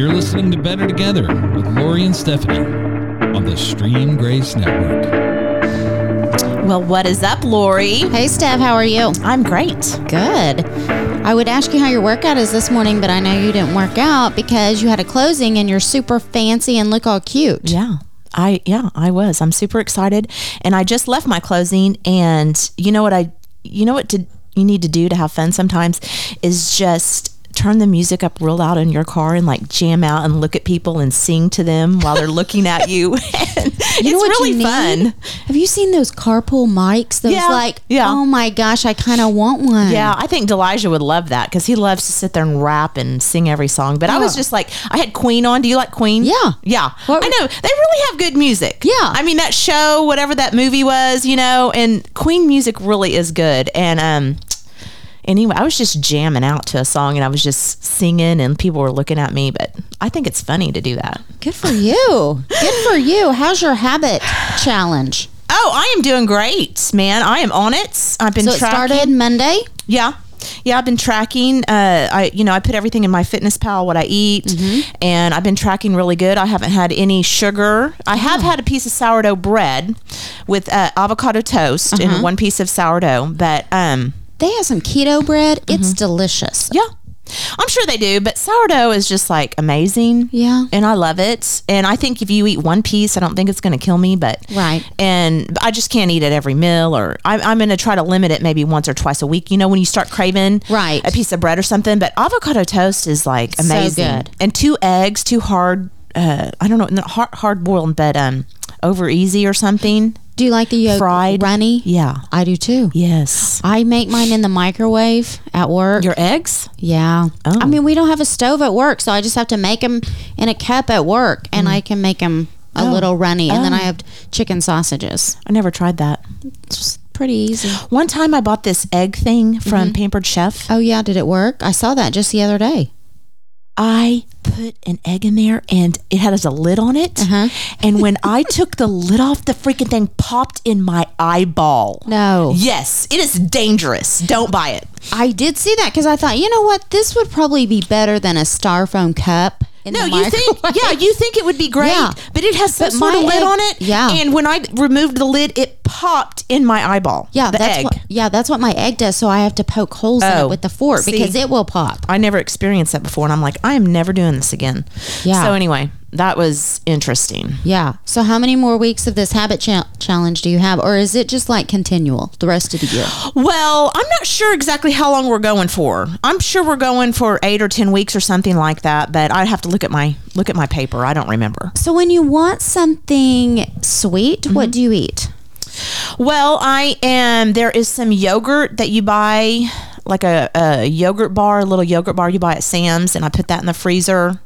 You're listening to Better Together with Lori and Stephanie on the Stream Grace Network. Well, what is up, Lori? Hey, Steph, how are you? I'm great. Good. I would ask you how your workout is this morning, but I know you didn't work out because you had a closing and you're super fancy and look all cute. Yeah. I yeah, I was. I'm super excited and I just left my closing and you know what I you know what to you need to do to have fun sometimes is just turn the music up real loud in your car and like jam out and look at people and sing to them while they're looking at you. it's You what really fun. Have you seen those carpool mics? Those Yeah, like, yeah. oh my gosh, I kind of want one. Yeah, I think Delijah would love that because he loves to sit there and rap and sing every song. But I was just like, I had Queen on. Do you like Queen? Yeah. Yeah. What- I know. They really have good music. Yeah. I mean, that show, whatever that movie was, you know, and Queen music really is good. And, um, Anyway, I was just jamming out to a song and I was just singing and people were looking at me, but I think it's funny to do that. Good for you. Good for you. How's your habit challenge? Oh, I am doing great, man. I am on it. I've been So it tracking. started Monday. Yeah. Yeah, I've been tracking. Uh, I, you know, I put everything in MyFitnessPal, what I eat, Mm-hmm. and I've been tracking really good. I haven't had any sugar. I have had a piece of sourdough bread with uh, avocado toast Uh-huh. and one piece of sourdough, but um, They have some keto bread. Mm-hmm. It's delicious. yeah, I'm sure they do. But sourdough is just like amazing. Yeah. and I love it. And I think if you eat one piece, I don't think it's going to kill me. But Right. and I just can't eat it every meal, or I'm, I'm going to try to limit it maybe once or twice a week. You know, when you start craving Right. a piece of bread or something. But avocado toast is like amazing. So good. and two eggs, two hard. Uh, I don't know, hard, hard boiled, but um, over easy or something. Do you like the yolk Fried. runny? Yeah. I do too. Yes. I make mine in the microwave at work. Your eggs? yeah. Oh. I mean, we don't have a stove at work, so I just have to make them in a cup at work, and I can make them a Mm. Oh. little runny, and then Oh. I have chicken sausages. I never tried that. It's just pretty easy. One time I bought this egg thing from Mm-hmm. Pampered Chef. Oh yeah, did it work? I saw that just the other day. I put an egg in there and it has a lid on it. Uh-huh. And when I took the lid off, the freaking thing popped in my eyeball. No, Yes, it is dangerous. Don't buy it. I did see that because I thought, you know what, this would probably be better than a styrofoam cup. In No, you think yeah, you think it would be great, Yeah. but it has some But sort of lid egg- on it. yeah. And when I removed the lid, it popped in my eyeball. Yeah, the that's egg. what. Yeah, that's what my egg does. So I have to poke holes in Oh, it with the fork see. because it will pop. I never experienced that before, and I'm like, I am never doing this again. Yeah. So anyway, that was interesting. Yeah. So how many more weeks of this habit cha- challenge do you have, or is it just like continual the rest of the year? Well, I'm not sure exactly how long we're going for. I'm sure we're going for eight or ten weeks or something like that. But I'd have to look at my look at my paper. I don't remember. So when you want something sweet, Mm-hmm. what do you eat? Well, I am. There is some yogurt that you buy, like a, a yogurt bar, a little yogurt bar you buy at Sam's, and I put that in the freezer.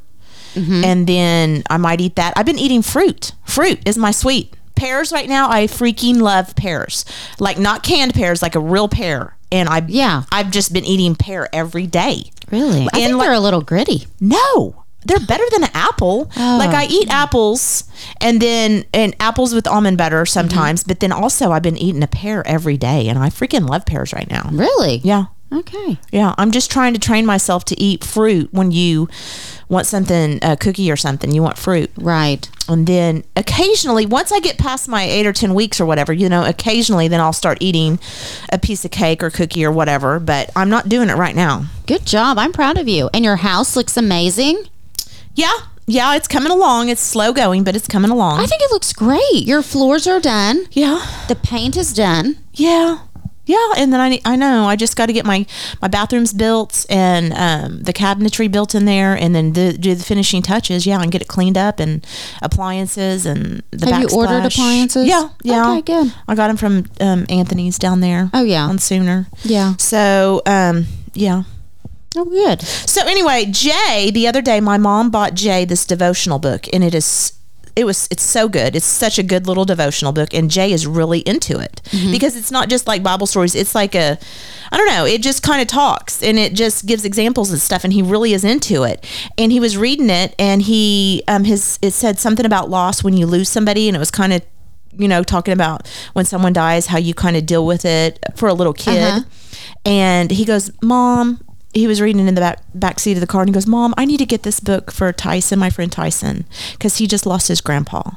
Mm-hmm. And then I might eat that. I've been eating fruit. Fruit is my sweet. Pears right now, I freaking love pears. Like not canned pears, like a real pear. And I Yeah. I've just been eating pear every day. Really? I think like- they're a little gritty. No, they're better than an apple. Oh. Like I eat apples and then and apples with almond butter sometimes, mm-hmm. but then also I've been eating a pear every day and I freaking love pears right now. Really? Yeah. Okay. Yeah, I'm just trying to train myself to eat fruit when you want something a cookie or something, you want fruit. Right. And then occasionally, once I get past my 8 or 10 weeks or whatever, you know, occasionally then I'll start eating a piece of cake or cookie or whatever, but I'm not doing it right now. Good job. I'm proud of you. And your house looks amazing. Yeah. Yeah, it's coming along. It's slow going, but it's coming along. I think it looks great. Your floors are done. Yeah, The paint is done. yeah, yeah. And then I, I know I just got to get my my bathrooms built and um, the cabinetry built in there, and then do, do the finishing touches. Yeah, and get it cleaned up and appliances and the. Have you ordered appliances? Yeah, yeah. Okay, good. I got them from um, Anthony's down there. Oh, yeah. on Sooner. Yeah. So um, yeah. Oh, good. So anyway, Jay, the other day, my mom bought Jay this devotional book, and it is. It was it's so good. It's such a good little devotional book and Jay is really into it because it's not just like Bible stories. It's like a I don't know, it just kind of talks and it just gives examples and stuff and he really is into it. And he was reading it and he um his it said something about loss when you lose somebody and it was kind of you know talking about when someone dies how you kind of deal with it for a little kid. Uh-huh. And he goes, "Mom, he was reading in the back back seat of the car and he goes, "Mom, I need to get this book for Tyson, my friend Tyson, because he just lost his grandpa."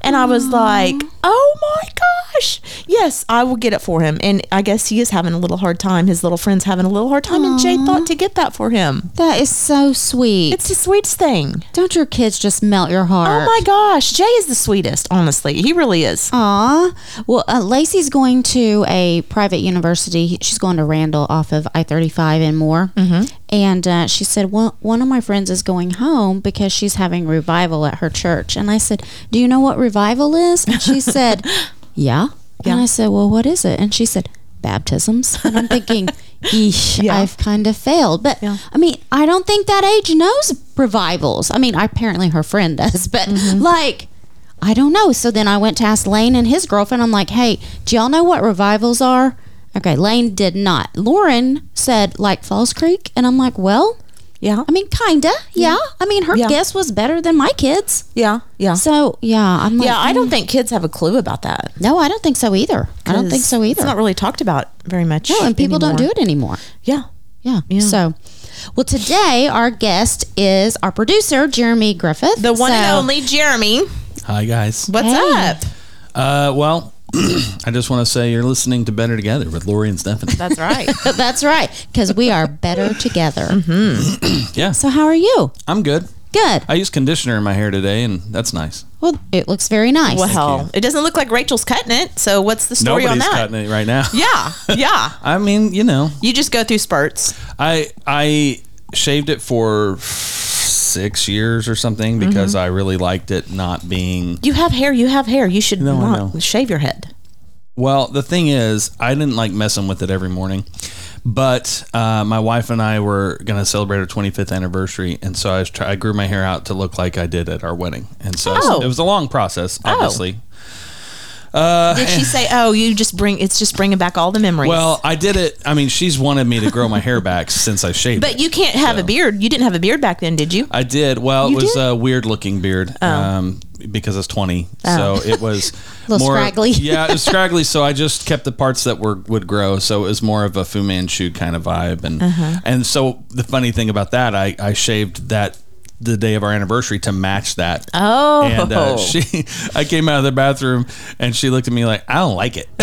And I was like, "Oh my gosh, yes, I will get it for him." And I guess he is having a little hard time. His little friend's having a little hard time, and Jay thought to get that for him. That is so sweet. It's the sweetest thing. Don't your kids just melt your heart? Oh my gosh, Jay is the sweetest. Honestly, he really is. Aw. Well, uh, Lacey's going to a private university. She's going to Randall off of I 35 and Moore. Mm-hmm. And uh, she said, well, one of my friends is going home because she's having revival at her church. And I said, Do you know what revival is? And she said, Yeah. Yeah. And I said, Well, what is it? And she said, Baptisms. And I'm thinking, Eesh, Yeah. I've kind of failed. But Yeah. I mean, I don't think that age knows revivals. I mean, apparently her friend does, but like, I don't know. So then I went to ask Lane and his girlfriend. I'm like, hey, do y'all know what revivals are? Okay, Lane did not. Lauren said like Falls Creek, and I'm like, well, Yeah, I mean, kinda, yeah. I mean, her Yeah. guess was better than my kids. yeah, yeah. So yeah, I'm like, yeah, I mm, don't think kids have a clue about that. No, I don't think so either. I don't think so either. It's not really talked about very much. no, and people don't do it anymore. Yeah. Yeah. Yeah. So, well, today our guest is our producer, Jeremy Griffith. The one and only Jeremy. Hi, guys. What's Hey. up? Uh, well, I just want to say you're listening to Better Together with Lori and Stephanie. That's right. That's right, because we are better together. Mm-hmm. yeah, So, how are you? I'm good. Good. I use conditioner in my hair today, and that's nice. Well, it looks very nice. well, it doesn't look like Rachel's cutting it. So what's the story Nobody's on that? cutting it right now. Yeah, yeah. I mean, you know, You just go through spurts. I I shaved it for six years or something because I really liked it not being. You have hair. You have hair. You should No, not shave your head. Well, the thing is, I didn't like messing with it every morning. But uh, my wife and I were going to celebrate our 25th anniversary, and so I, was try- I grew my hair out to look like I did at our wedding, and so Oh. it was a long process, Oh. Uh, Did she say, "Oh, you just bring it's just bringing back all the memories"? Well, I did it. I mean, she's wanted me to grow my hair back since I shaved. but it. you can't have a beard. You didn't have a beard back then, did you? I did. Well, You it was did? a weird looking beard um, because I was 20. Oh. So it was Little more scraggly. Yeah, it was scraggly. So I just kept the parts that were would grow. So it was more of a Fu Manchu kind of vibe. And Uh-huh. and so the funny thing about that, I, I shaved that the day of our anniversary to match that. Oh, And uh, she, I came out of the bathroom and she looked at me like, I don't like it.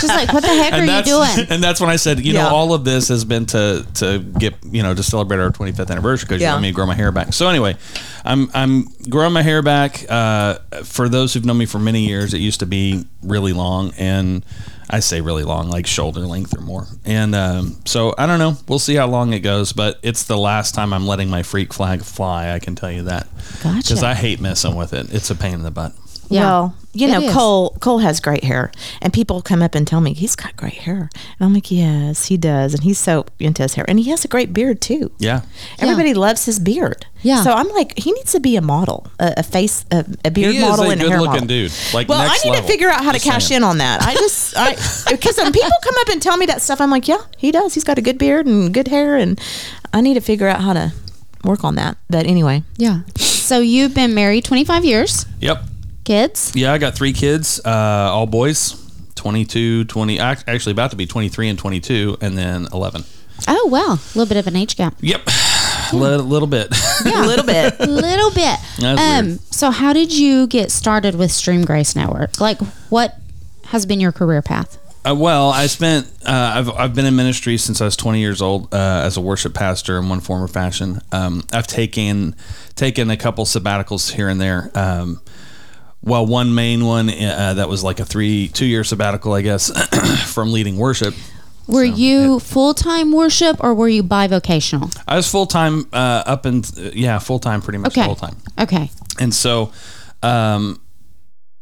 She's like, what the heck are and you that's doing? and that's when I said, you Yeah. know, all of this has been to to get you know to celebrate our 25th anniversary because Yeah. you want me to grow my hair back. So anyway, I'm I'm growing my hair back. Uh, for those who've known me for many years, it used to be really long, and I say really long, like shoulder length or more. And um, so I don't know. We'll see how long it goes, but it's the last time I'm letting my freak flag fly. I can tell you that Gotcha. because I hate messing with it. It's a pain in the butt. Yeah. Well, you It know, is. Cole Cole has great hair, and people come up and tell me he's got great hair, and I'm like, yes, he does, and he's so into his hair, and he has a great beard too. Yeah. Everybody loves his beard. Yeah. So I'm like, he needs to be a model, a, a face, a, a beard He is model, a and a hair good-looking model. dude. Like well, I need level. to figure out how Just to cash saying. in on that. I just, I because when people come up and tell me that stuff, I'm like, yeah, he does. He's got a good beard and good hair, and I need to figure out how to work on that. But anyway, Yeah. So you've been married 25 years. Yep. Kids. Yeah, I got three kids, uh, all boys, 22, 20, actually about to be 23 and 22, and then 11. Oh wow, a little bit of an age gap. Yep. A little bit. a little bit. A little bit. Um. weird. So how did you get started with Stream Grace Network? Like, what has been your career path? Uh, well, I spent. Uh, I've I've been in ministry since I was 20 years old uh, as a worship pastor in one form or fashion. Um, I've taken taken a couple sabbaticals here and there. Um, well, one main one uh, that was like a three two year sabbatical, I guess, from leading worship. Were you full time worship or were you bivocational? I was full time uh, up and yeah, full time, pretty much Okay. full time. Okay. And so, um,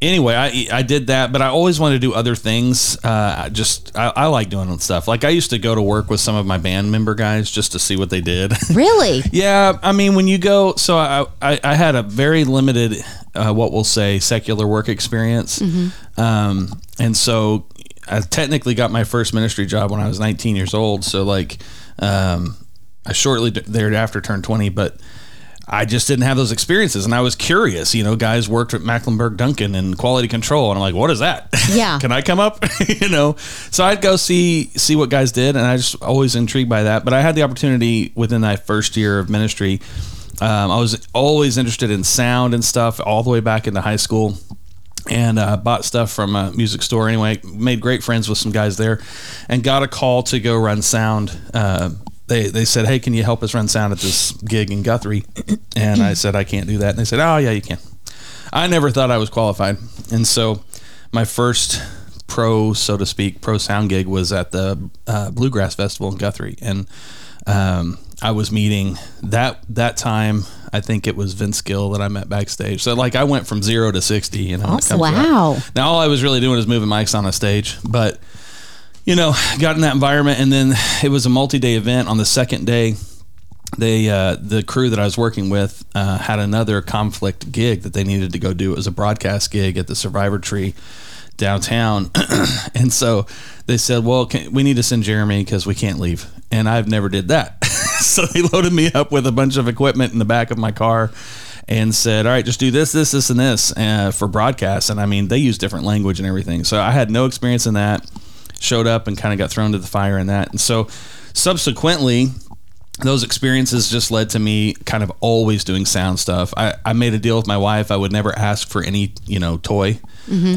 anyway, I I did that, but I always wanted to do other things. Uh, I just I, I like doing stuff. Like I used to go to work with some of my band member guys just to see what they did. Really? yeah, I mean, when you go, so I I, I had a very limited, uh, what we'll say, secular work experience, um, and so I technically got my first ministry job when I was 19 years old. So like, um, I shortly thereafter turned 20, but. I just didn't have those experiences, and I was curious. You know, guys worked at Macklanburg Duncan and quality control, and I'm like, "What is that? Yeah. can I come up?" you know, so I'd go see see what guys did, and I just always intrigued by that. But I had the opportunity within that first year of ministry. Um, I was always interested in sound and stuff, all the way back into high school and uh, bought stuff from a music store. Anyway, made great friends with some guys there, and got a call to go run sound. Uh, they they said, "Hey, can you help us run sound at this gig in Guthrie?" And I said, "I can't do that." And they said, "Oh yeah, you can." I never thought I was qualified, and so my first pro, so to speak, pro sound gig was at the uh, Bluegrass Festival in Guthrie, and um, I was meeting that that time. I think it was Vince Gill that I met backstage. So like I went from zero to sixty. You know, Awesome. comes to that. Wow. Now all I was really doing is moving mics on a stage, but you know, got in that environment, and then it was a multi-day event. On the second day, they uh, the crew that I was working with uh, had another conflict gig that they needed to go do. It was a broadcast gig at the Survivor Tree downtown, and so they said, "Well, can, we need to send Jeremy because we can't leave." And I've never did that, so they loaded me up with a bunch of equipment in the back of my car. And said, "All right, just do this, this, this, and this uh, for broadcast." And I mean, they use different language and everything. So I had no experience in that. Showed up and kind of got thrown to the fire in that. And so, subsequently, those experiences just led to me kind of always doing sound stuff. I, I made a deal with my wife. I would never ask for any, you know, toy.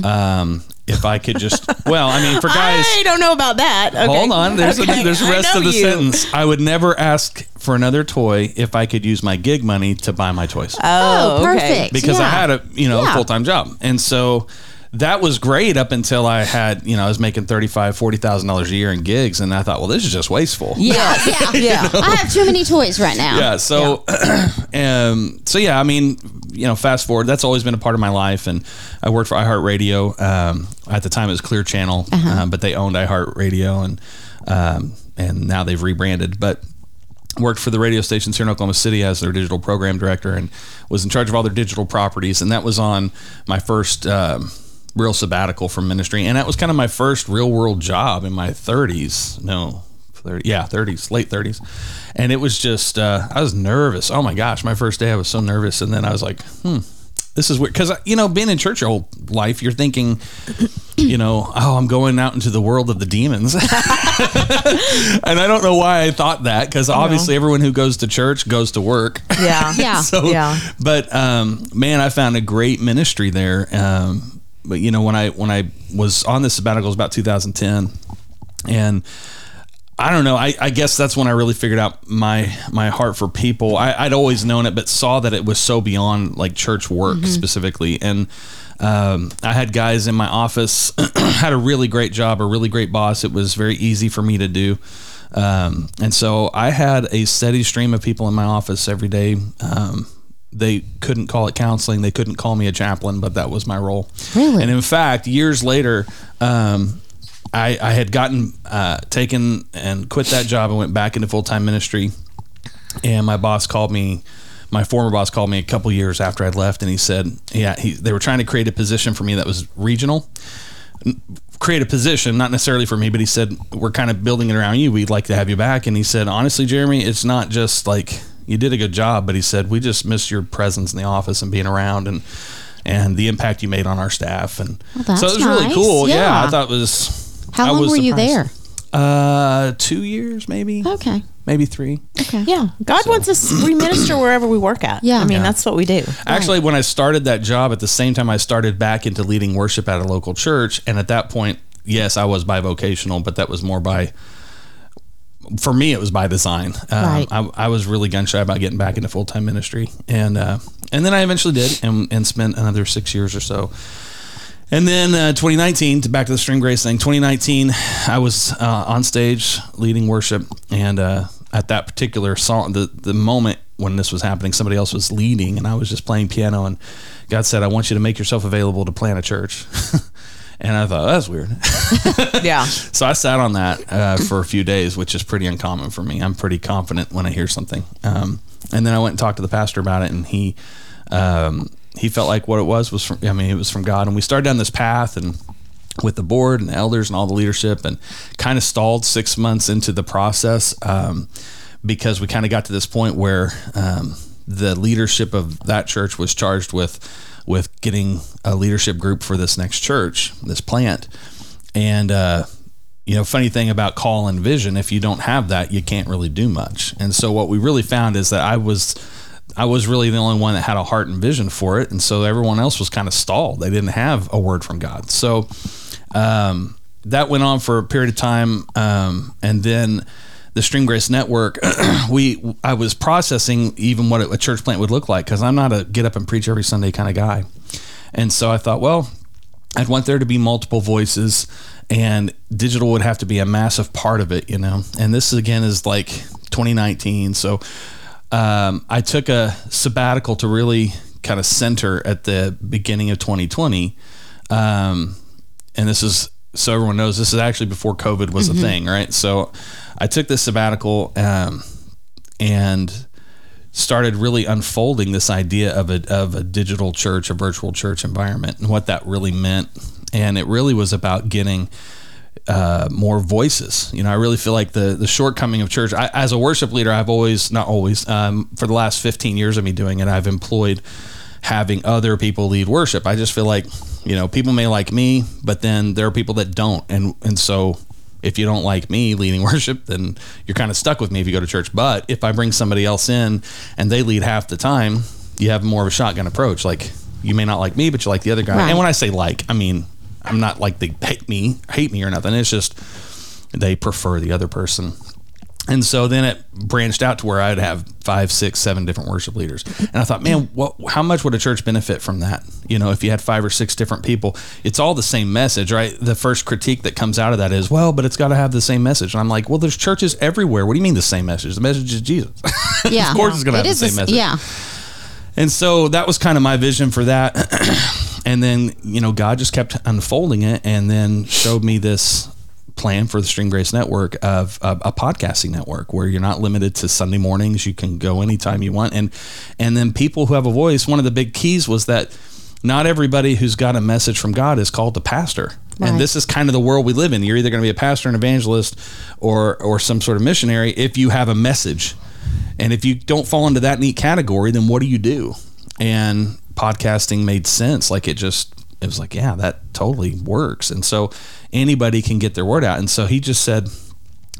Um, if I could just, well, I mean, for guys, I don't know about that. Okay. hold on. There's Okay. a, there's the rest of the you. sentence. I would never ask for another toy if I could use my gig money to buy my toys Oh, Oh, perfect. because I had a you know Yeah. a full time job, and so that was great up until I had you know I was making thirty five forty thousand dollars $40,000 a year in gigs, and I thought, well, this is just wasteful. Yeah, yeah, Yeah. I have too many toys right now. Yeah. So, um, so yeah, I mean, you know, fast forward, that's always been a part of my life. And I worked for iHeartRadio. Um, at the time, it was Clear Channel, um, but they owned iHeartRadio, and um, and now they've rebranded. But worked for the radio stations here in Oklahoma City as their digital program director, and was in charge of all their digital properties. And that was on my first. Um, real sabbatical from ministry and that was kind of my first real world job in my 30s no 30, yeah 30s late 30s and it was just uh, i was nervous. Oh my gosh my first day i was so nervous and then i was like hmm this is weird. Because you know being in church your whole life you're thinking you know oh i'm going out into the world of the demons. And i don't know why i thought that because obviously everyone who goes to church goes to work. Yeah. Yeah. so Yeah. but um man i found a great ministry there um but you know when i when i was on this sabbatical it was about 2010 and I don't know. I, I guess that's when I really figured out my my heart for people. I, I'd always known it, but saw that it was so beyond like church work specifically. And um, I had guys in my office, had a really great job, a really great boss. It was very easy for me to do. Um, and so I had a steady stream of people in my office every day. Um, they couldn't call it counseling. They couldn't call me a chaplain, but that was my role. Really? And in fact, years later, um, I, I had gotten uh, taken and quit that job and went back into full time ministry. And my boss called me. My former boss called me a couple years after I'd left, and he said, "Yeah, he, they were trying to create a position for me that was regional, create a position, not necessarily for me, but he said we're kind of building it around you. We'd like to have you back." And he said, "Honestly, Jeremy, it's not just like you did a good job, but he said we just miss your presence in the office and being around and." And the impact you made on our staff, and Well, that's so it was really cool. Yeah. Yeah. I thought it was. How I long was were you there? Uh, two years, maybe, Okay. maybe three. Okay. Yeah. God wants us we minister wherever we work at. Yeah. I mean, Yeah. that's what we do. Actually, when I started that job, at the same time, I started back into leading worship at a local church, and at that point, yes, I was bivocational, but that was more by. For me, it was by design. Um, Right. I, I was really gun shy about getting back into full time ministry, and uh, and then I eventually did, and, and spent another six years or so. And then uh, 2019, to back to the Stream Grace thing. 2019, I was uh, on stage leading worship, and uh, at that particular song, the the moment when this was happening, somebody else was leading, and I was just playing piano, and God said, "I want you to make yourself available to plant a church." and I thought that's weird. Yeah. So I sat on that uh, for a few days, which is pretty uncommon for me. I'm pretty confident when I hear something. Um, and then I went and talked to the pastor about it, and he um, he felt like what it was was from. I mean, it was from God, and we started down this path and with the board and the elders and all the leadership, and kind of stalled six months into the process um, because we kind of got to this point where. Um, the leadership of that church was charged with with getting a leadership group for this next church, this plant, and. uh you know, funny thing about call and vision, if you don't have that, you can't really do much. And so what we really found is that I was I was really the only one that had a heart and vision for it, and so everyone else was kind of stalled. They didn't have a word from God. So um, that went on for a period of time, um, and then the Stream Grace Network, we I was processing even what a church plant would look like because I'm not a get up and preach every Sunday kind of guy, and so I thought, well, I'd want there to be multiple voices and digital would have to be a massive part of it, you know. And this again is like 2019, so um, I took a sabbatical to really kind of center at the beginning of 2020, um, and this is so everyone knows this is actually before COVID was mm-hmm. a thing, right? So I took this sabbatical um, and started really unfolding this idea of a of a digital church, a virtual church environment, and what that really meant and it really was about getting uh, more voices. You know, I really feel like the the shortcoming of church. I, as a worship leader, I've always not always um, for the last 15 years of me doing it, I've employed having other people lead worship. I just feel like you know people may like me, but then there are people that don't, and and so if you don't like me leading worship, then you're kind of stuck with me if you go to church. But if I bring somebody else in and they lead half the time, you have more of a shotgun approach. Like you may not like me, but you like the other guy. Right. And when I say like, I mean I'm not like they hate me, hate me or nothing. It's just they prefer the other person. And so then it branched out to where I'd have five, six, seven different worship leaders. And I thought, man, what, how much would a church benefit from that? You know, if you had five or six different people, it's all the same message, right? The first critique that comes out of that is, well, but it's got to have the same message. And I'm like, well, there's churches everywhere. What do you mean the same message? The message is Jesus. Yeah. of course it's going to have the same message. Yeah. And so that was kind of my vision for that. and then, you know, God just kept unfolding it and then showed me this plan for the Stream Grace Network of a, a, podcasting network where you're not limited to Sunday mornings. You can go anytime you want. And, and then people who have a voice, one of the big keys was that not everybody who's got a message from God is called a pastor. Right. And this is kind of the world we live in. You're either going to be a pastor, an evangelist, or, or some sort of missionary if you have a message and if you don't fall into that neat category, then what do you do? And podcasting made sense. Like it just, it was like, yeah, that totally works. And so anybody can get their word out. And so he just said,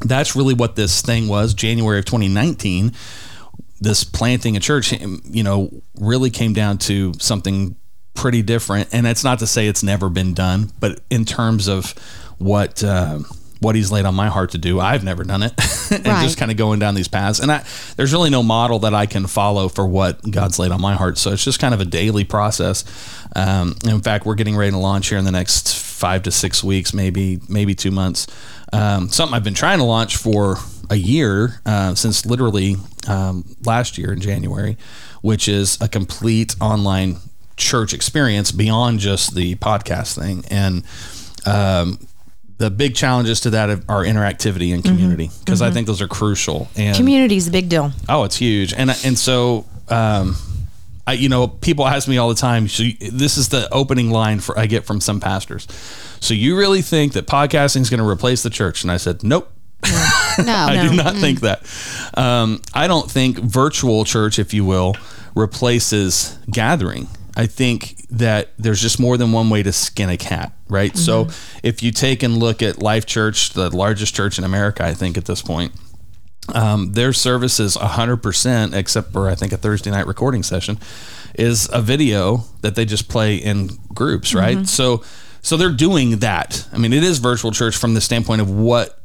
that's really what this thing was. January of 2019, this planting a church, you know, really came down to something pretty different. And it's not to say it's never been done, but in terms of what, uh, what he's laid on my heart to do. I've never done it, and right. just kind of going down these paths. And I, there's really no model that I can follow for what God's laid on my heart. So it's just kind of a daily process. Um, in fact, we're getting ready to launch here in the next five to six weeks, maybe maybe two months. Um, something I've been trying to launch for a year uh, since literally um, last year in January, which is a complete online church experience beyond just the podcast thing and um, the big challenges to that are interactivity and community because mm-hmm. mm-hmm. I think those are crucial. And community is a big deal. Oh, it's huge, and and so. Um, I, you know, people ask me all the time. So this is the opening line for I get from some pastors. So you really think that podcasting is going to replace the church? And I said, nope. No, I no. do not mm. think that. Um, I don't think virtual church, if you will, replaces gathering. I think that there's just more than one way to skin a cat, right? Mm-hmm. So if you take and look at Life Church, the largest church in America, I think at this point, um, their service is 100%, except for I think a Thursday night recording session, is a video that they just play in groups, right? Mm-hmm. So so they're doing that. I mean, it is virtual church from the standpoint of what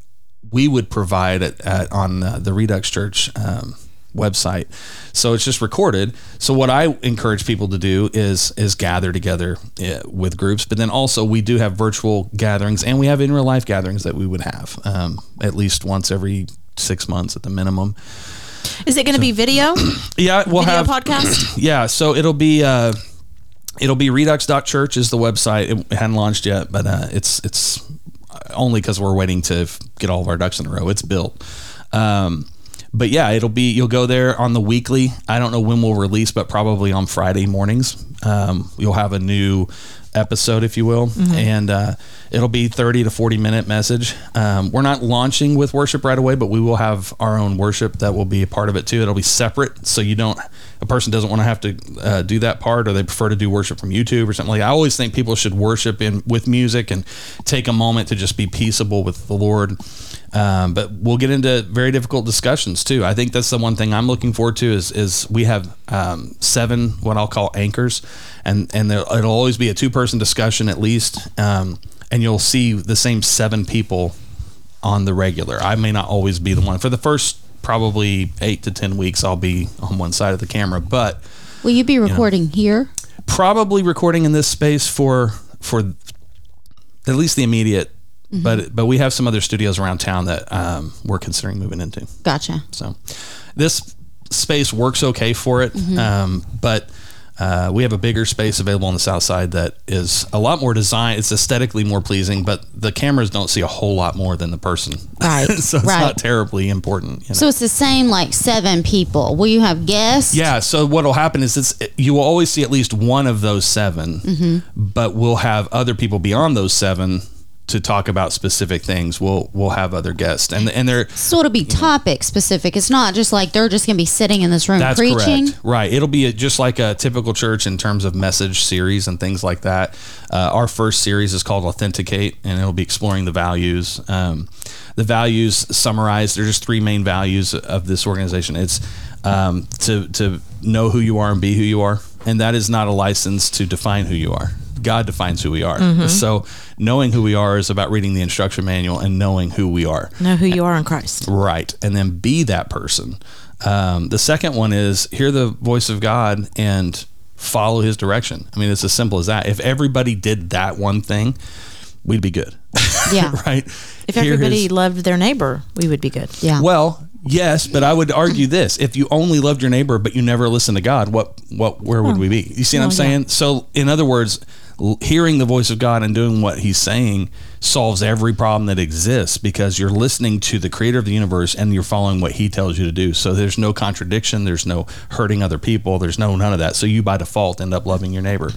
we would provide at, at on uh, the Redux Church um, website. So it's just recorded. So what I encourage people to do is is gather together uh, with groups, but then also we do have virtual gatherings and we have in real life gatherings that we would have um, at least once every six months at the minimum. Is it going to so, be video? Yeah, we'll video have podcast. Yeah, so it'll be. Uh, it'll be redux.church is the website. It hadn't launched yet, but uh, it's it's only because we're waiting to get all of our ducks in a row. It's built. Um, but yeah, it'll be you'll go there on the weekly. I don't know when we'll release, but probably on Friday mornings. Um, you'll have a new episode, if you will, and uh, it'll be 30 to 40 minute message. Um, we're not launching with worship right away, but we will have our own worship that will be a part of it too. It'll be separate, so you don't a person doesn't want to have to uh, do that part, or they prefer to do worship from YouTube or something like. I always think people should worship in with music and take a moment to just be peaceable with the Lord. Um, but we'll get into very difficult discussions too. I think that's the one thing I'm looking forward to is is we have um, seven what I'll call anchors, and and there, it'll always be a two person discussion at least, um, and you'll see the same seven people on the regular. I may not always be the one for the first probably eight to ten weeks. I'll be on one side of the camera, but Will you be recording here? probably recording in this space for for at least the immediate. But but we have some other studios around town that um, we're considering moving into. Gotcha. So this space works okay for it, um, but uh, we have a bigger space available on the south side that is a lot more design. It's aesthetically more pleasing, but the cameras don't see a whole lot more than the person. Right, so it's right. not terribly important. You know? So it's the same like seven people. Will you have guests? Yeah. So what will happen is it's you will always see at least one of those 7 but we'll have other people beyond those seven to talk about specific things. We'll we'll have other guests, and and they're So it'll be topic specific. It's not just like they're just going to be sitting in this room that's preaching. correct, right? It'll be a, just like a typical church in terms of message series and things like that. Uh, our first series is called Authenticate, and it'll be exploring the values. Um, the values summarized. There's just three main values of this organization. It's um, to to know who you are and be who you are, and that is not a license to define who you are. God defines who we are. So knowing who we are is about reading the instruction manual and knowing who we are. Know who you are in Christ. Right. And then be that person. Um, the second one is hear the voice of God and follow his direction. I mean, it's as simple as that. If everybody did that one thing, we'd be good. Yeah. right. If Hear everybody his- loved their neighbor, we would be good. Yeah. well, yes, but I would argue this: if you only loved your neighbor but you never listened to God, what, what, where would we be? You see what I'm Well, yeah. saying? So, in other words, l- hearing the voice of God and doing what He's saying solves every problem that exists because you're listening to the Creator of the universe and you're following what He tells you to do. So there's no contradiction, there's no hurting other people, there's no none of that. So you by default end up loving your neighbor.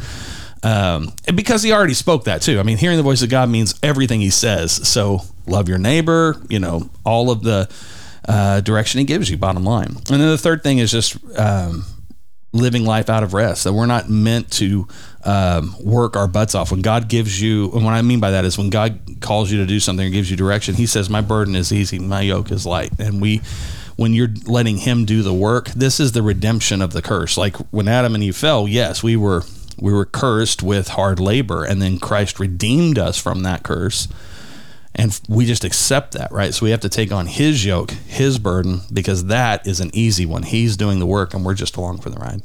Um, because he already spoke that too. I mean, hearing the voice of God means everything he says. So love your neighbor, you know, all of the uh, direction he gives you, bottom line. And then the third thing is just um, living life out of rest. That we're not meant to um, work our butts off. When God gives you, and what I mean by that is when God calls you to do something or gives you direction, He says, "My burden is easy, my yoke is light." And we, when you're letting Him do the work, this is the redemption of the curse. Like when Adam and Eve fell, yes, we were we were cursed with hard labor, and then Christ redeemed us from that curse and we just accept that right? So we have to take on his yoke his burden because that is an easy one. He's doing the work and we're just along for the ride.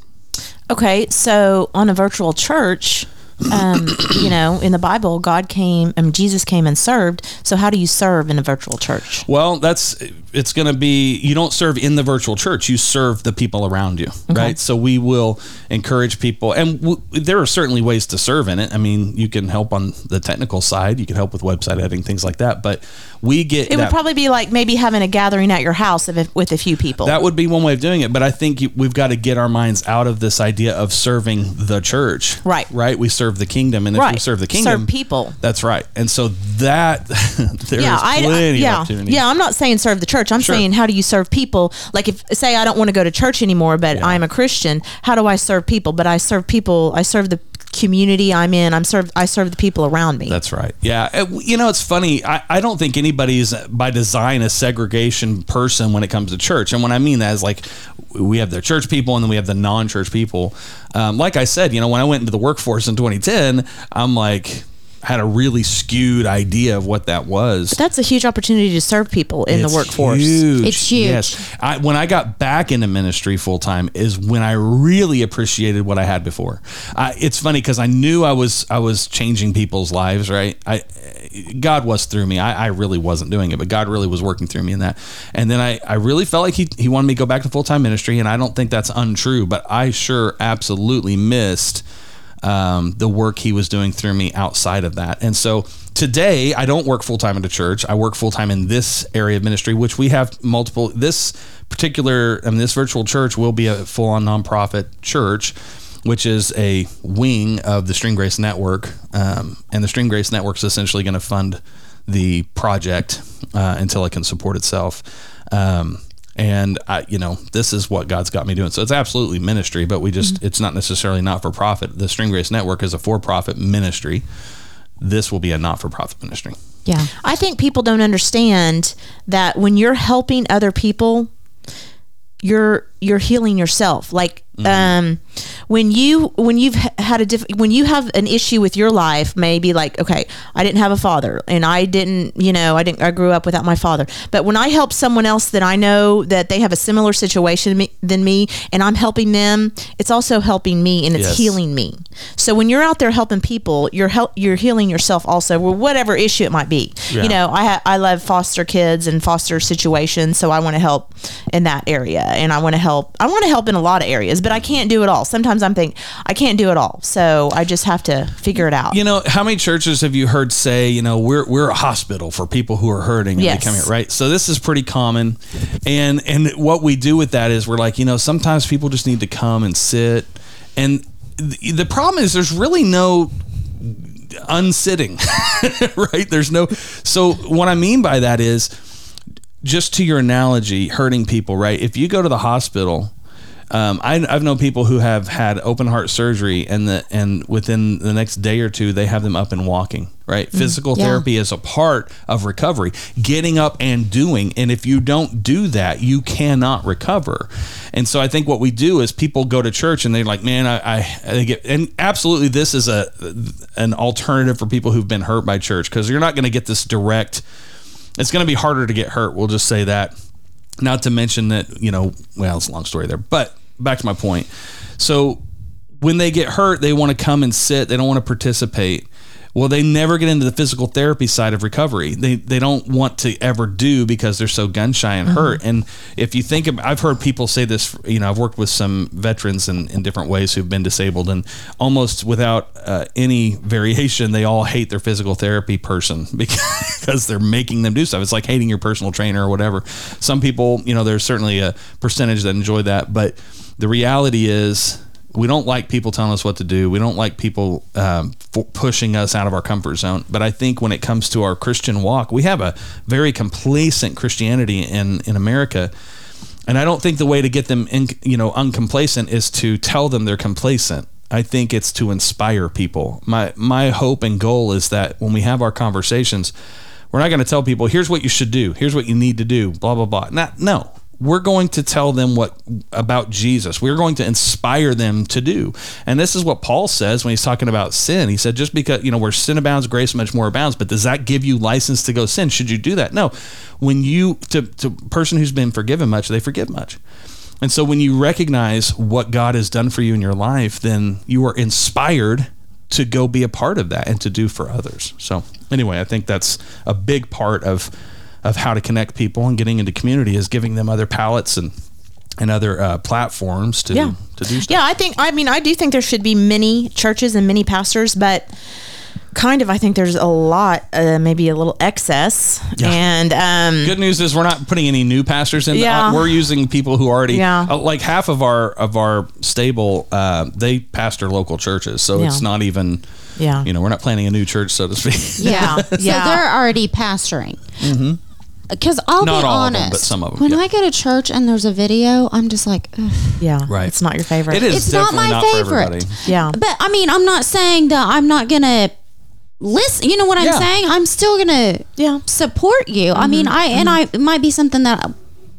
Okay, so on a virtual church, um, you know, in the Bible, God came, um, Jesus came and served. So how do you serve in a virtual church? well that's it's going to be you don't serve in the virtual church. You serve the people around you right? So we will encourage people. And w- there are certainly ways to serve in it. I mean you can help on the technical side. You can help with website editing things like that. But we get It that- would probably be like maybe having a gathering at your house of, with a few people. That would be one way of doing it, but I think we've got to get our minds out of this idea of serving the church. Right. Right. We serve the kingdom, and if we serve the kingdom, Serve people. That's right. And so that there is yeah, I, plenty of yeah, opportunity. yeah. I'm not saying serve the church. I'm Sure. saying how do you serve people? Like if say I don't want to go to church anymore, but I'm a Christian. How do I serve people? But I serve people. I serve the community I'm in. I'm serve. I serve the people around me. That's right. Yeah. You know, it's funny. I, I don't think anybody's by design a segregation person when it comes to church. And what I mean that is like we have the church people and then we have the non church people. Um, like I said, you know, when I went into the workforce in 2010, I'm like, had a really skewed idea of what that was. That's a huge opportunity to serve people in It's the workforce. Huge. It's huge. Yes. I, when I got back into ministry full time is when I really appreciated what I had before. I, it's funny because I knew I was I was changing people's lives. Right. I God was through me. I, I really wasn't doing it, but God really was working through me in that. And then I, I really felt like he, he wanted me to go back to full time ministry. And I don't think that's untrue, but I sure absolutely missed um, the work he was doing through me outside of that. And so today, I don't work full time at a church. I work full time in this area of ministry, which we have multiple. This particular, I mean, this virtual church will be a full on nonprofit church. which is a wing of the Stream Grace Network. Um, and the Stream Grace Network is essentially going to fund the project uh, until it can support itself. Um, and I, you know, this is what God's got me doing. So it's absolutely ministry, but we just, Mm-hmm. it's not necessarily not for profit. The Stream Grace Network is a for profit ministry. This will be a not for profit ministry. Yeah. I think people don't understand that when you're helping other people, you're you're healing yourself. Like um, when you when you've had a diff- when you have an issue with your life, maybe like okay, I didn't have a father, and I didn't, you know, I didn't, I grew up without my father. But when I help someone else that I know that they have a similar situation me- than me, and I'm helping them, it's also helping me, and it's Yes. healing me. So when you're out there helping people, you're help you're healing yourself also, with whatever issue it might be. Yeah. You know, I ha- I love foster kids and foster situations, so I want to help in that area, and I want to help. I want to help in a lot of areas, but I can't do it all. Sometimes I'm think I can't do it all, so I just have to figure it out. You know, how many churches have you heard say, you know, we're we're a hospital for people who are hurting and Yes. they come here, right? So this is pretty common. And and what we do with that is we're like, you know, sometimes people just need to come and sit. And the problem is there's really no unsitting, right? There's no So what I mean by that is just to your analogy, hurting people, right? If you go to the hospital, um, I, I've known people who have had open heart surgery, and the and within the next day or two, they have them up and walking. Right, physical yeah. therapy is a part of recovery, getting up and doing. And if you don't do that, you cannot recover. And so I think what we do is people go to church and they're like, "Man, I, I they get." And absolutely, this is a an alternative for people who've been hurt by church because you're not going to get this direct it's going to be harder to get hurt. We'll just say that. Not to mention that, you know, well, it's a long story there. But back to my point. So when they get hurt, they want to come and sit. They don't want to participate. Well, they never get into the physical therapy side of recovery. They they don't want to ever do because they're so gun shy and hurt. And if you think of, I've heard people say this. You know, I've worked with some veterans in, in different ways who've been disabled, and almost without uh, any variation, they all hate their physical therapy person because they're making them do stuff. It's like hating your personal trainer or whatever. Some people, you know, there's certainly a percentage that enjoy that, but the reality is we don't like people telling us what to do. We don't like people um, pushing us out of our comfort zone. But I think when it comes to our Christian walk, we have a very complacent Christianity in in America. And I don't think the way to get them in, you know, uncomplacent is to tell them they're complacent. I think it's to inspire people. My my hope and goal is that when we have our conversations, we're not going to tell people, "Here's what you should do. Here's what you need to do." Blah blah blah. Not no. We're going to tell them what about Jesus. We're going to inspire them to do. And this is what Paul says when he's talking about sin. He said, just because, you know, where sin abounds, grace much more abounds. But does that give you license to go sin? Should you do that? No. When you, to, to person who's been forgiven much, they forgive much. And so when you recognize what God has done for you in your life, then you are inspired to go be a part of that and to do for others. So anyway, I think that's a big part of of how to connect people and getting into community is giving them other palettes and and other uh, platforms to Yeah. to do stuff. Yeah, I think. I mean, I do think there should be many churches and many pastors, but kind of, I think there's a lot, uh, maybe a little excess. Yeah. And um, Good news is we're not putting any new pastors in. Yeah. Uh, We're using people who already Yeah. uh, like half of our of our stable. Uh, they pastor local churches, so Yeah. it's not even. Yeah. You know, we're not planning a new church, so to speak. Yeah, So yeah. they're already pastoring. Because I'll Not be all of honest, them, but some of them, when yeah. I go to church and there's a video, I'm just like, Ugh. yeah, Right. It's not your favorite. It is it's not definitely my not, for favorite. everybody. Yeah. But I mean, I'm not saying that I'm not gonna listen. You know what I'm Yeah. saying? I'm still gonna Yeah. support you. I mm-hmm. mean, I and mm-hmm. I it might be something that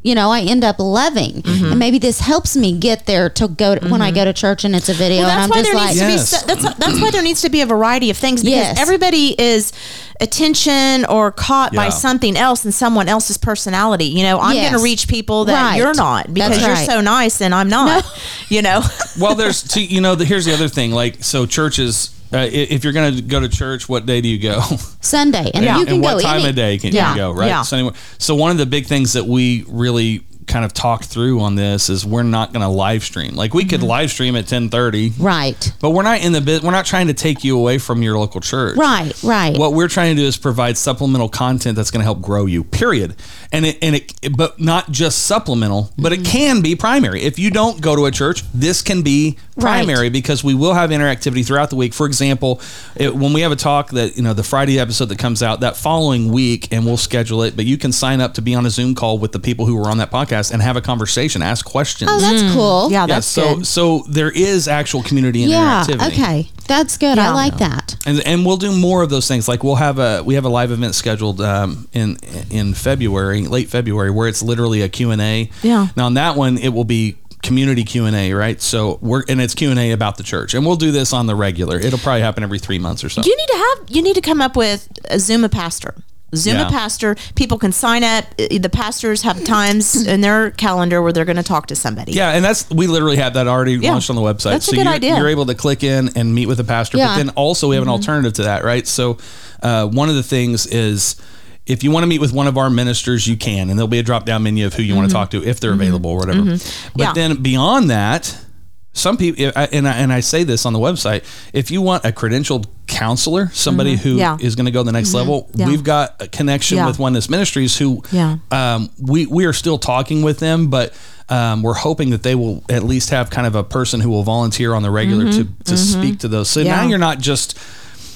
you know I end up loving, mm-hmm. and maybe this helps me get there to go to, when I mm-hmm. go to church and it's a video, Well, and that's I'm why just there like, needs Yes. to be. so- That's that's why there needs to be a variety of things because Yes. everybody is attention or caught by something else and someone else's personality. You know, I'm Yes. going to reach people that Right. you're not because That's you're right. so nice and I'm not. You know. well, there's two, you know, the, here's the other thing. Like, so churches, uh, if you're going to go to church, what day do you go? Sunday, and Yeah. you can and go what time any. of day can Yeah. you go? Right. Yeah. So anyway, so one of the big things that we really kind of talked through on this is we're not going to live stream. Like we could live stream at 10:30, Right. but we're not in the bit. We're not trying to take you away from your local church. Right. Right. What we're trying to do is provide supplemental content that's going to help grow you. Period. And it and it, but not just supplemental, but Mm-hmm. it can be primary. If you don't go to a church, this can be Right. primary because we will have interactivity throughout the week. For example, it, when we have a talk that you know the Friday episode that comes out that following week, and we'll schedule it. But you can sign up to be on a Zoom call with the people who were on that podcast and have a conversation, ask questions. oh, that's cool. Yeah, Yeah, that's so good. so there is actual community Yeah. interactivity. Okay. That's good. I Yeah. like that. and and we'll do more of those things. Like we'll have a we have a live event scheduled um, in in February, late February, where it's literally a Q and A. Yeah. Now on that one, it will be community Q and A, right? So we're and it's Q and A about the church, and we'll do this on the regular. It'll probably happen every three months or so. You need to have you need to come up with a Zoom a pastor. Zoom Yeah. a pastor. People can sign up. The pastors have times in their calendar where they're going to talk to somebody. Yeah, and that's we literally have that already Yeah. launched on the website. That's a so good you're, idea. you're able to click in and meet with a pastor, Yeah. but then also we have an alternative to that, right? So uh, one of the things is if you want to meet with one of our ministers, you can, and there'll be a drop down menu of who you want to talk to if they're available or whatever. But Yeah. then beyond that, some people, and I, and I say this on the website, if you want a credentialed counselor, somebody who is Yeah. going to go to the next level, Yeah. we've got a connection with Oneness Ministries who um, we we are still talking with them, but um, we're hoping that they will at least have kind of a person who will volunteer on the regular to to speak to those. So Mm-hmm. Now you're not just.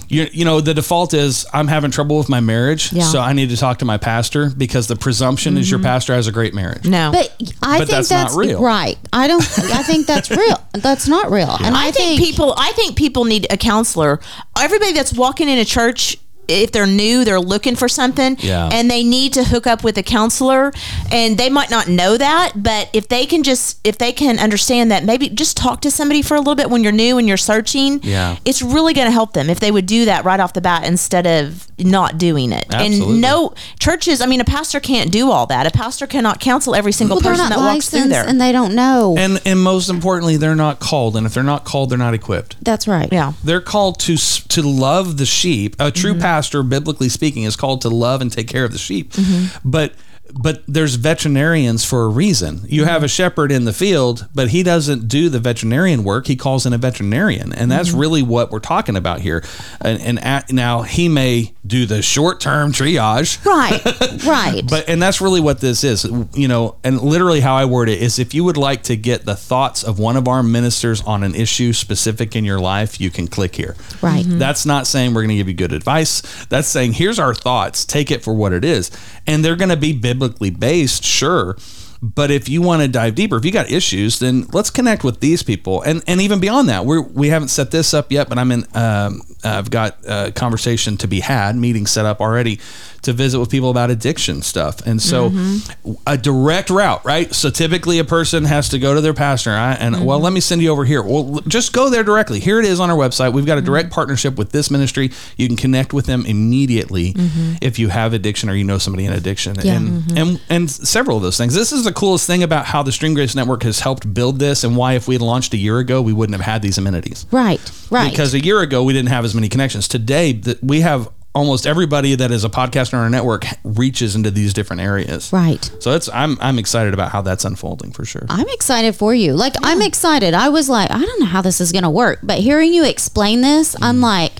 You, you know the default is I'm having trouble with my marriage, Yeah. so I need to talk to my pastor because the presumption is your pastor has a great marriage. Mm-hmm. No. But I But think that's not real. right. I don't. I think that's real. That's not real. And I, think, people. I think people need a counselor. Everybody that's walking in a church. If they're new, they're looking for something, Yeah. and they need to hook up with a counselor, and they might not know that, but if they can just, if they can understand that, maybe just talk to somebody for a little bit when you're new and you're searching, Yeah. it's really going to help them if they would do that right off the bat instead of not doing it. Absolutely. And no churches, I mean, a pastor can't do all that. A pastor cannot counsel every single well, person not that walks through there. and they don't know. And and most importantly, they're not called. And if they're not called, they're not equipped. that's right. yeah. They're called to to love the sheep. A true pastor, biblically speaking, is called to love and take care of the sheep. Mm-hmm. But but there's veterinarians for a reason. You have a shepherd in the field, but he doesn't do the veterinarian work. He calls in a veterinarian, and that's really what we're talking about here. And, and at, now he may do the short term triage. Right. Right. But and that's really what this is, you know. And literally, how I word it is, if you would like to get the thoughts of one of our ministers on an issue specific in your life, you can click here. Right. Mhm. That's not saying we're going to give you good advice. That's saying here's our thoughts. Take it for what it is, and they're going to be biblically based, sure. But if you want to dive deeper, if you got issues, then let's connect with these people, and and even beyond that, we're we haven't set this up yet, but I'm in. Um, I've got a conversation to be had, meeting set up already to visit with people about addiction stuff, and so mm-hmm. a direct route, right? So typically, a person has to go to their pastor, right? and mm-hmm. well, let me send you over here. Well, just go there directly. Here it is on our website. We've got a direct mm-hmm. partnership with this ministry. You can connect with them immediately if you have addiction or you know somebody in addiction, Yeah. and and and several of those things. This is the coolest thing about how the Stream Grace Network has helped build this, and why if we had launched a year ago, we wouldn't have had these amenities. Right. Right. Because a year ago we didn't have as many connections. Today that we have almost everybody that is a podcaster on our network reaches into these different areas. right. So that's I'm I'm excited about how that's unfolding for sure. I'm excited for you. Like I'm excited. I was like, I don't know how this is going to work, but hearing you explain this, Mm-hmm. I'm like,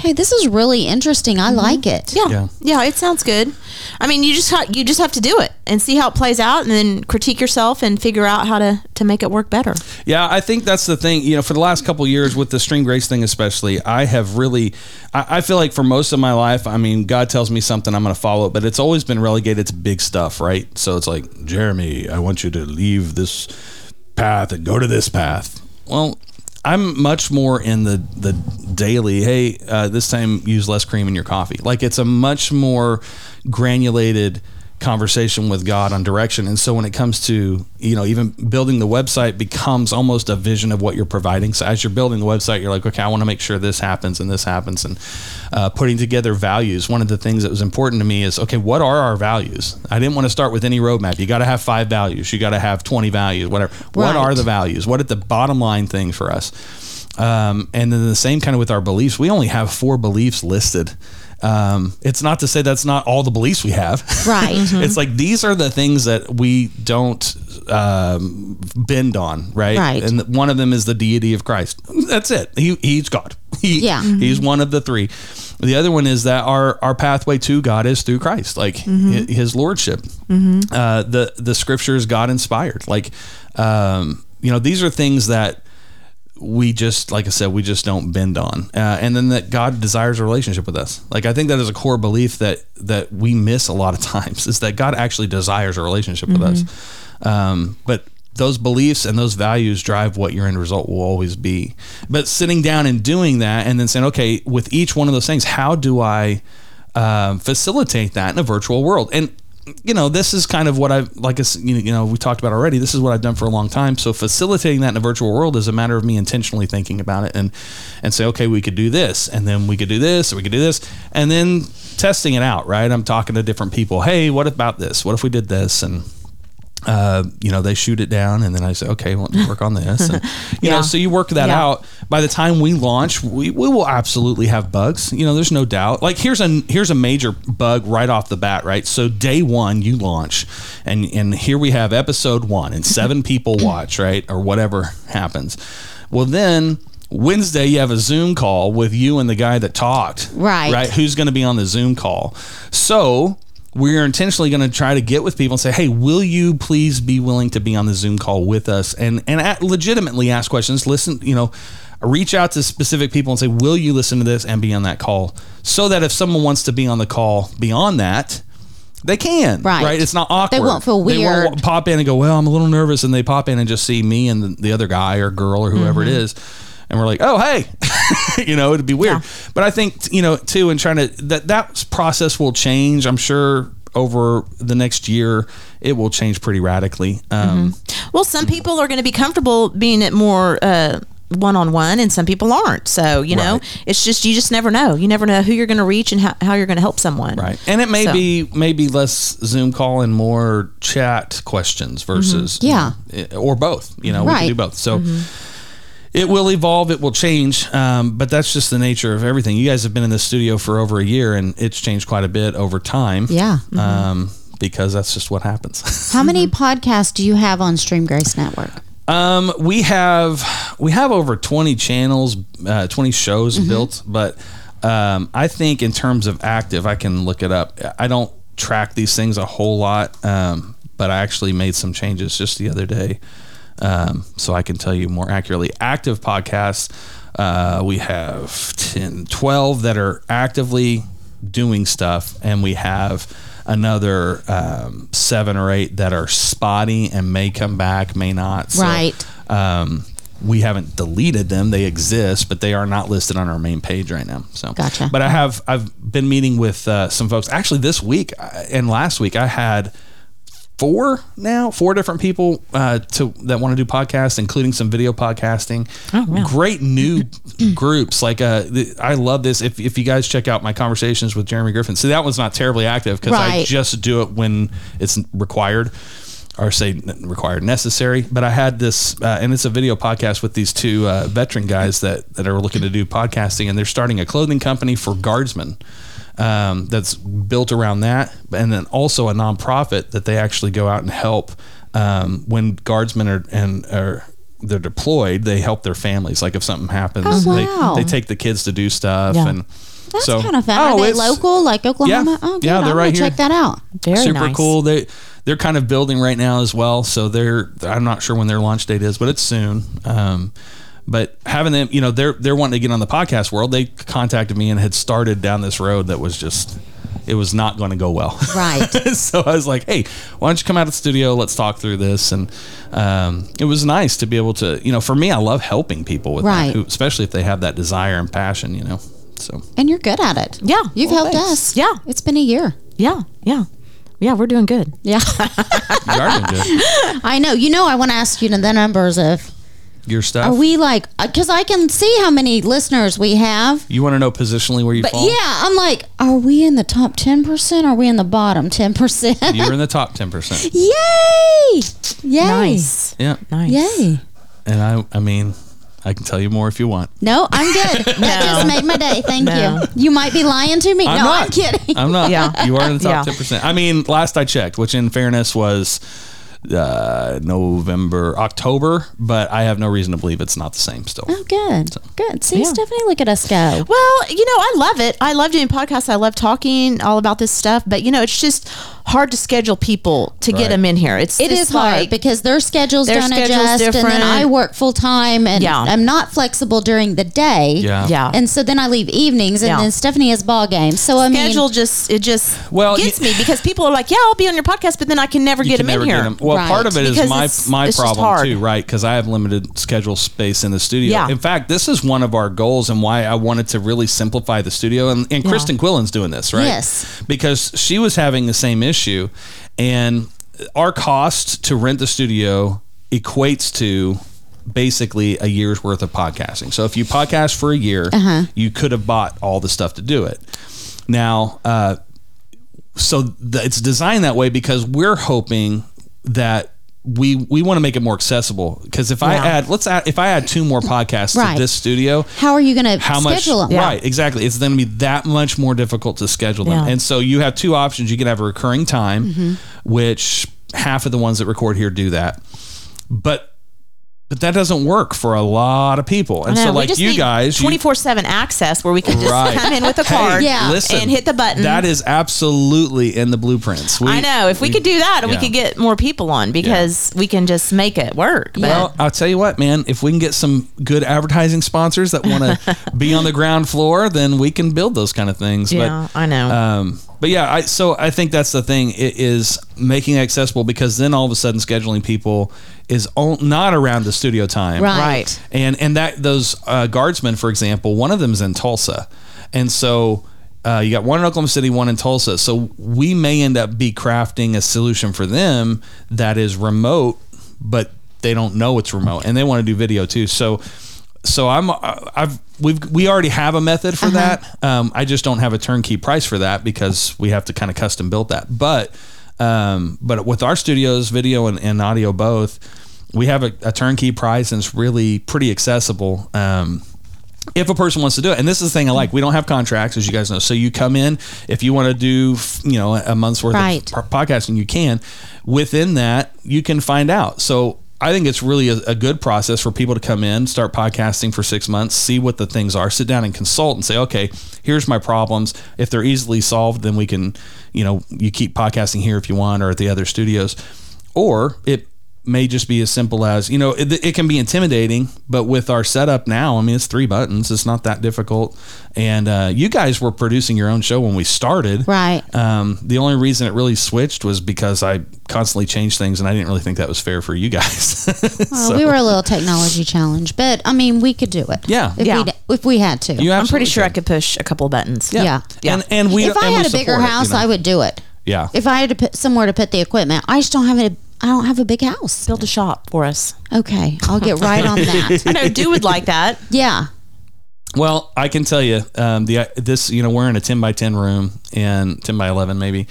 okay, this is really interesting. I mm-hmm. like it. Yeah. Yeah. yeah, it sounds good. I mean, you just ha- you just have to do it and see how it plays out, and then critique yourself and figure out how to to make it work better. Yeah, I think that's the thing. You know, for the last couple of years with the Stream Grace thing, especially, I have really, I, I feel like for most of my life, I mean, God tells me something, I'm going to follow it, but it's always been relegated to big stuff, right? So it's like, Jeremy, I want you to leave this path and go to this path. Well, I'm much more in the the daily. Hey, uh, this time use less cream in your coffee. Like it's a much more granulated conversation with God on direction. And so when it comes to, you know, even building the website becomes almost a vision of what you're providing. So as you're building the website, you're like, okay, I want to make sure this happens and this happens. And uh, putting together values. One of the things that was important to me is, okay, what are our values? I didn't want to start with any roadmap. You got to have five values. You got to have 20 values, whatever. What are the values? What are the bottom line thing for us? Um, and then the same kind of with our beliefs. We only have four beliefs listed. Um, it's not to say that's not all the beliefs we have. Right. it's like these are the things that we don't um, bend on, right? Right. And one of them is the deity of Christ. That's it. He, he's God. He, Yeah. He's one of the three. The other one is that our, our pathway to God is through Christ, like hi- His lordship. Uh, the the Scripture is God inspired. Like, um, you know, these are things that we just like i said we just don't bend on. Uh, and then that god desires a relationship with us. Like i think that is a core belief that that we miss a lot of times is that god actually desires a relationship with us. Um, but those beliefs and those values drive what your end result will always be. But sitting down and doing that and then saying okay with each one of those things how do i um, facilitate that in a virtual world? And you know, this is kind of what I've like you know we talked about already. This is what I've done for a long time. So facilitating that in a virtual world is a matter of me intentionally thinking about it and and say, okay, we could do this, and then we could do this, or we could do this, and then testing it out. Right? I'm talking to different people. Hey, what about this? What if we did this? And uh, you know, they shoot it down, and then I say, okay, well, let me work on this. And, you know, so you work that Yeah. out. By the time we launch, we, we will absolutely have bugs. You know, there's no doubt. Like here's a here's a major bug right off the bat, right? So day one you launch, and and here we have episode one, and seven people watch, right, or whatever happens. Well, then. Wednesday, you have a Zoom call with you and the guy that talked. Right. Right. Who's going to be on the Zoom call? So we're intentionally going to try to get with people and say, "Hey, will you please be willing to be on the Zoom call with us and and at, legitimately ask questions? Listen, you know, reach out to specific people and say, "Will you listen to this and be on that call?" So that if someone wants to be on the call beyond that. They can, Right. right? It's not awkward. They won't feel weird. They won't pop in and go, "Well, I'm a little nervous," and they pop in and just see me and the, the other guy or girl or whoever Mm-hmm. it is, and we're like, "Oh, hey," you know, it'd be weird. But I think you know, too, in trying to that that process will change. I'm sure over the next year, it will change pretty radically. Um, Well, some people are going to be comfortable being it more uh, one-on-one, and some people aren't. So you know, Right. it's just you just never know. You never know who you're going to reach and how, how you're going to help someone. Right. And it may So- be maybe less Zoom call and more chat questions versus Yeah. eh, or both. You know, we can do both. So it will evolve, it will change. Um, but that's just the nature of everything. You guys have been in this studio for over a year and it's changed quite a bit over time. Yeah. Um, because that's just what happens. How many podcasts do you have on Stream Grace Network? Um, we have we have over twenty channels, uh, twenty shows built, but um, I think in terms of active, I can look it up. I don't track these things a whole lot, um, but I actually made some changes just the other day, um, so I can tell you more accurately. Active podcasts, uh, we have 10, 12 that are actively doing stuff, and we have another um, seven or eight that are spotty and may come back, may not. So, Right. Um, we haven't deleted them; they exist, but they are not listed on our main page right now. So, Gotcha. But I have I've been meeting with uh, some folks. Actually, this week uh, and last week, I had four now four different people uh, to that want to do podcasts including some video podcasting. Oh, wow. great new groups. Like uh the, i love this. If, if you guys check out my conversations with jeremy griffin see that one's not terribly active because i just do it when it's required or say required necessary. But i had this uh, and it's a video podcast with these two uh, veteran guys that that are looking to do podcasting and they're starting a clothing company for guardsmen um, that's built around that, and then also a nonprofit that they actually go out and help um, when guardsmen are and are they're deployed. They help their families. Like if something happens, Oh, wow. they, they take the kids to do stuff, Yeah. and That's so kind of fun. Oh, Are they local, like Oklahoma? Yeah. Oh, good. Yeah, they're I'm right here. check that out. Very super nice. cool. They they're kind of building right now as well. So they're I'm not sure when their launch date is, but it's soon. Um, but having them, you know, they're they're wanting to get on the podcast world. They contacted me and had started down this road that was just it was not going to go well. Right. so I was like, hey, why don't you come out of the studio? Let's talk through this. And um, it was nice to be able to, you know, for me, I love helping people with Right. that, especially if they have that desire and passion, you know. So And you're good at it. Yeah. You've Well, helped thanks. us. Yeah. It's been a year. Yeah, yeah, yeah. We're doing good. Yeah. you are doing good. I know. You know, I want to ask you the numbers of Your stuff. are we like, uh, because I can see how many listeners we have. you want to know positionally where you But fall? yeah, I'm like, are we in the top 10%? Are we in the bottom 10%? You're in the top 10%. Yay! Yay! Nice, Yeah. nice. Yay! And I, I mean, I can tell you more if you want. No, I'm good. That just made my day. Thank No. you. You might be lying to me. I'm no, not. I'm kidding. I'm not. Yeah. You are in the top Yeah. ten percent. I mean, last I checked, which in fairness was uh, November, October, but I have no reason to believe it's not the same still. Oh, good. Good. See, Yeah. Stephanie, look at us go. Well, you know, I love it. I love doing podcasts. I love talking all about this stuff. But you know, it's just hard to schedule people to Right. get them in here. It's It just is hard like, because their schedules Their don't schedule's adjust, and then. I work full time, and Yeah. I'm not flexible during the day. Yeah. yeah. and so then I leave evenings, and Yeah. then Stephanie has ball games. So I mean, schedule just it just Well, gets you- me because people are like, yeah, I'll be on your podcast, but then I can never get can them in never here. get 'em. Well, Right. part of it is Because my it's- my it's problem too, right? Because I have limited schedule space in the studio. Yeah. In fact, this is one of our goals and why I wanted to really simplify the studio. And, and Kristen Quillen's doing this, right? Yes. Because she was having the same issue, and our cost to rent the studio equates to basically a year's worth of podcasting. So if you podcast for a year, Uh-huh. you could have bought all the stuff to do it. Now, uh, so th- it's designed that way because we're hoping that we we want to make it more accessible because if I add let's add if I add two more podcasts Right. to this studio how are you going to how much schedule them? Yeah. right exactly it's going to be that much more difficult to schedule them Yeah. and so you have two options you can have a recurring time Mm-hmm. which half of the ones that record here do that but but that doesn't work for a lot of people and I so like you guys 24/7 access where we can just Right. come in with a Hey, card Yeah. listen, and hit the button. That is absolutely in the blueprints. We- I know. If we, could do that, we could get more people on because we can just make it work. But Well, I'll tell you what, man. If we can get some good advertising sponsors that want to be on the ground floor, then we can build those kind of things. yeah, I know. Um, but yeah, I so I think that's the thing. It is making it accessible because then all of a sudden scheduling people is all, not around the studio time, Right. right. and and that those uh, guardsmen, for example, one of them is in Tulsa, and so uh, you got one in Oklahoma City, one in Tulsa. So we may end up be crafting a solution for them that is remote, but they don't know it's remote, and they want to do video too. So. So I'm I've we've we already have a method for that. Um, I just don't have a turnkey price for that because we have to kind of custom build that. But um, but with our studios, video and, and audio both, we have a, a turnkey price and it's really pretty accessible. Um, if a person wants to do it, and this is the thing I like, we don't have contracts, as you guys know. So you come in if you want to do, you know, a month's worth Right. of podcasting, you can. Within that, you can find out. So I think it's really a, a good process for people to come in, start podcasting for six months, see what the things are, sit down and consult, and say, okay, here's my problems. If they're easily solved, then we can, you know, you keep podcasting here if you want, or at the other studios, or it may just be as simple as you know it, it can be intimidating but with our setup now i mean it's three buttons it's not that difficult and uh, you guys were producing your own show when we started Right. um, the only reason it really switched was because i constantly changed things and i didn't really think that was fair for you guys Well, So, we were a little technology challenge but I mean, we could do it. Yeah. If, Yeah. We, if we had to. you I'm pretty absolutely sure I could. could push a couple buttons. Yeah. Yeah. and, and we if I had a bigger support it, you house, know. I would do it. yeah If I had to put somewhere to put the equipment, I just don't have it. I don't have a big house. Build a shop for us. Okay, I'll get right on that. I know Do would like that. Yeah. Well, I can tell you, um, the this you know we're in a ten by ten room and ten by eleven maybe,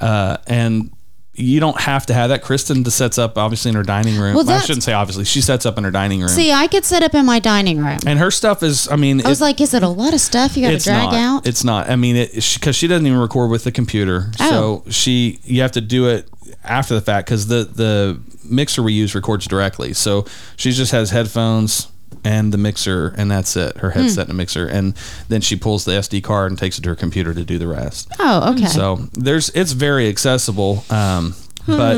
uh, and you don't have to have that. Kristen sets up obviously in her dining room. Well, Well, I that's- shouldn't say obviously. She sets up in her dining room, See, I could set up in my dining room. and her stuff is. I mean, I was it- like, is it a lot of stuff you got to it's drag not. out? It's not. I mean, it because she doesn't even record with the computer, Oh. so she you have to do it after the fact because the the mixer we use records directly. So she just has headphones and the mixer, and that's it. Her Hmm. headset and mixer, and then she pulls the SD card and takes it to her computer to do the rest. oh, okay. So there's it's very accessible, um, but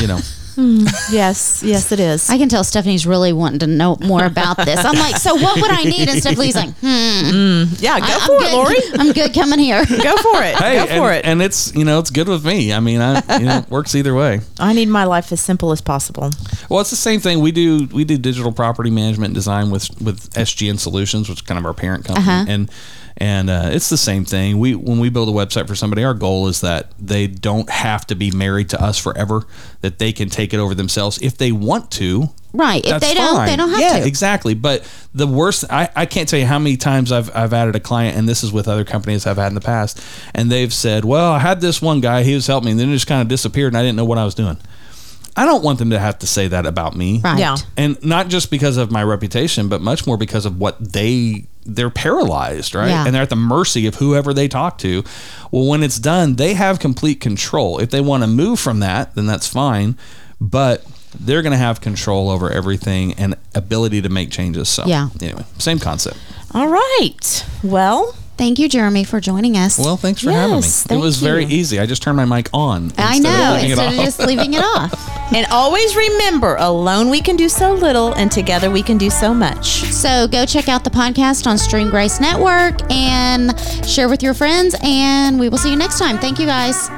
you know. Yes, yes, it is. I can tell Stephanie's really wanting to know more about this. I'm like, so what would I need? And Stephanie's like, hmm, yeah, go I, for am it, good. Lori. I'm good coming here. Go for it. Hey, go and, for it. and it's you know it's good with me. I mean, I you know it works either way. I need my life as simple as possible. Well, it's the same thing. We do we do digital property management design with with SGN Solutions, which is kind of our parent company, Uh-huh. and and uh, it's the same thing. We when we build a website for somebody, our goal is that they don't have to be married to us forever. That they can take it over themselves if they want to. Right. If That's they don't, they don't have to. yeah, to. exactly. But the worst, I, I can't tell you how many times I've, I've added a client, and this is with other companies I've had in the past, and they've said, "Well, I had this one guy, he was helping me, and then it just kind of disappeared, and I didn't know what I was doing." I don't want them to have to say that about me. Right. Yeah. And not just because of my reputation, but much more because of what they they're paralyzed, right? Yeah. And they're at the mercy of whoever they talk to. Well, when it's done, they have complete control. If they want to move from that, then that's fine. But they're going to have control over everything and ability to make changes. So, Yeah. anyway, same concept. All right. Well, Thank you, Jeremy, for joining us. Well, thanks for having me. Yes, It thank was very easy. I just turned my mic on. I instead of know, it instead of just leaving it off. and always remember alone we can do so little, and together we can do so much. So go check out the podcast on Stream Grace Network and share with your friends. And we will see you next time. Thank you, guys.